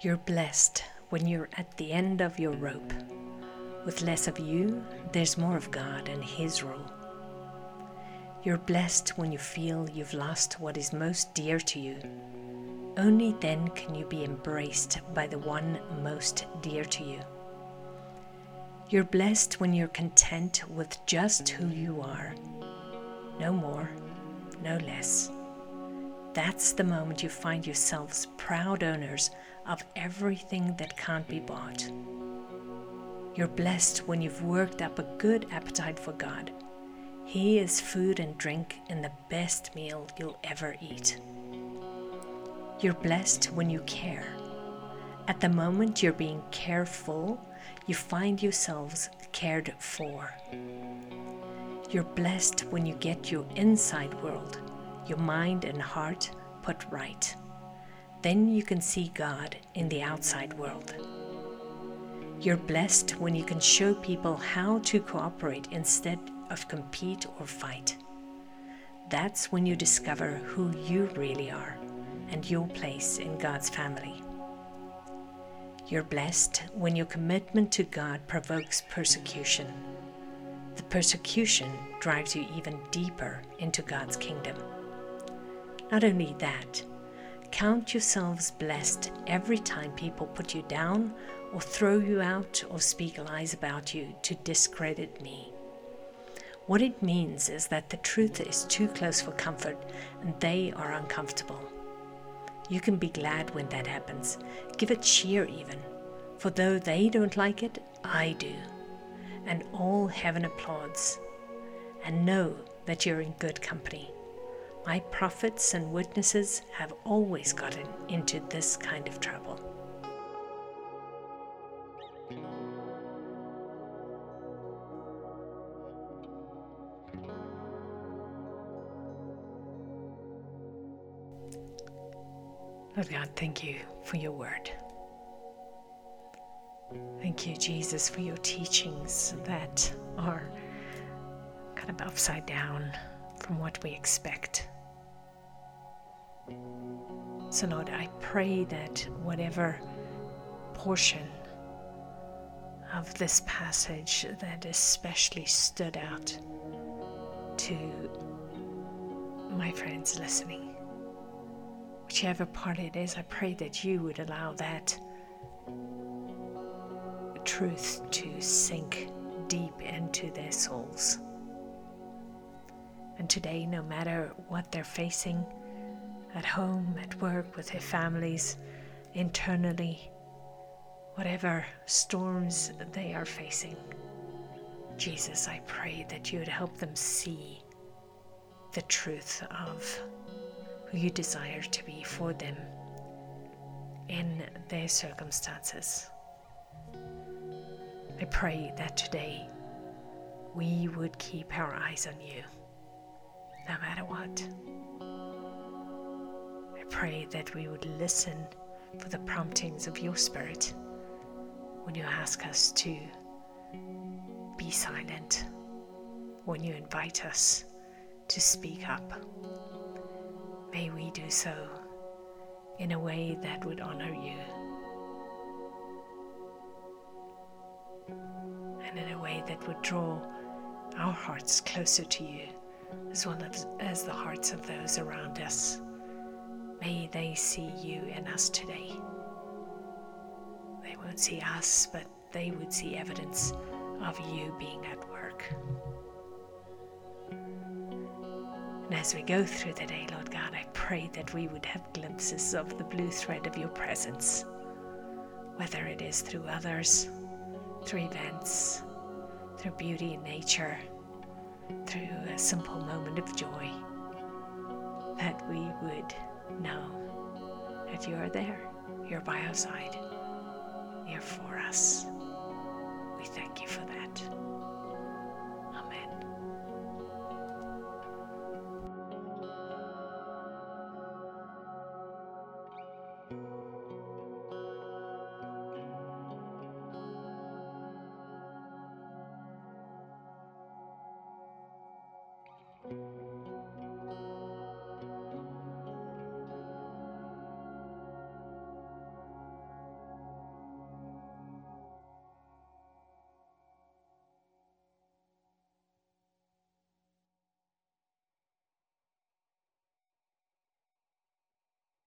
You're blessed when you're at the end of your rope. With less of you, there's more of God and His rule. You're blessed when you feel you've lost what is most dear to you. Only then can you be embraced by the one most dear to you. You're blessed when you're content with just who you are. No more, no less. That's the moment you find yourselves proud owners of everything that can't be bought. You're blessed when you've worked up a good appetite for God. He is food and drink in the best meal you'll ever eat. You're blessed when you care. At the moment you're being careful, you find yourselves cared for. You're blessed when you get your inside world, your mind and heart put right. Then you can see God in the outside world. You're blessed when you can show people how to cooperate instead of compete or fight. That's when you discover who you really are and your place in God's family. You're blessed when your commitment to God provokes persecution. The persecution drives you even deeper into God's kingdom. Not only that, count yourselves blessed every time people put you down or throw you out or speak lies about you to discredit me. What it means is that the truth is too close for comfort and they are uncomfortable. You can be glad when that happens. Give it cheer, even. For though they don't like it, I do. And all heaven applauds. And know that you're in good company. My prophets and witnesses have always gotten into this kind of trouble. Lord God, thank you for your word. Thank you, Jesus, for your teachings that are kind of upside down from what we expect. So, Lord, I pray that whatever portion of this passage that especially stood out to my friends listening, whichever part it is, I pray that you would allow that truth to sink deep into their souls. And today, no matter what they're facing at home, at work, with their families, internally, whatever storms they are facing, Jesus, I pray that you would help them see the truth of who you desire to be for them in their circumstances. I pray that today we would keep our eyes on you, what. I pray that we would listen for the promptings of your Spirit when you ask us to be silent, when you invite us to speak up. May we do so in a way that would honor you. and in a way that would draw our hearts closer to you as well as, the hearts of those around us. May they see you in us today. They won't see us, but they would see evidence of you being at work. And as we go through the day, Lord God, I pray that we would have glimpses of the blue thread of your presence, whether it is through others through events, through beauty in nature, through a simple moment of joy, that we would know that you are there, you're by our side, you're for us. We thank you for that.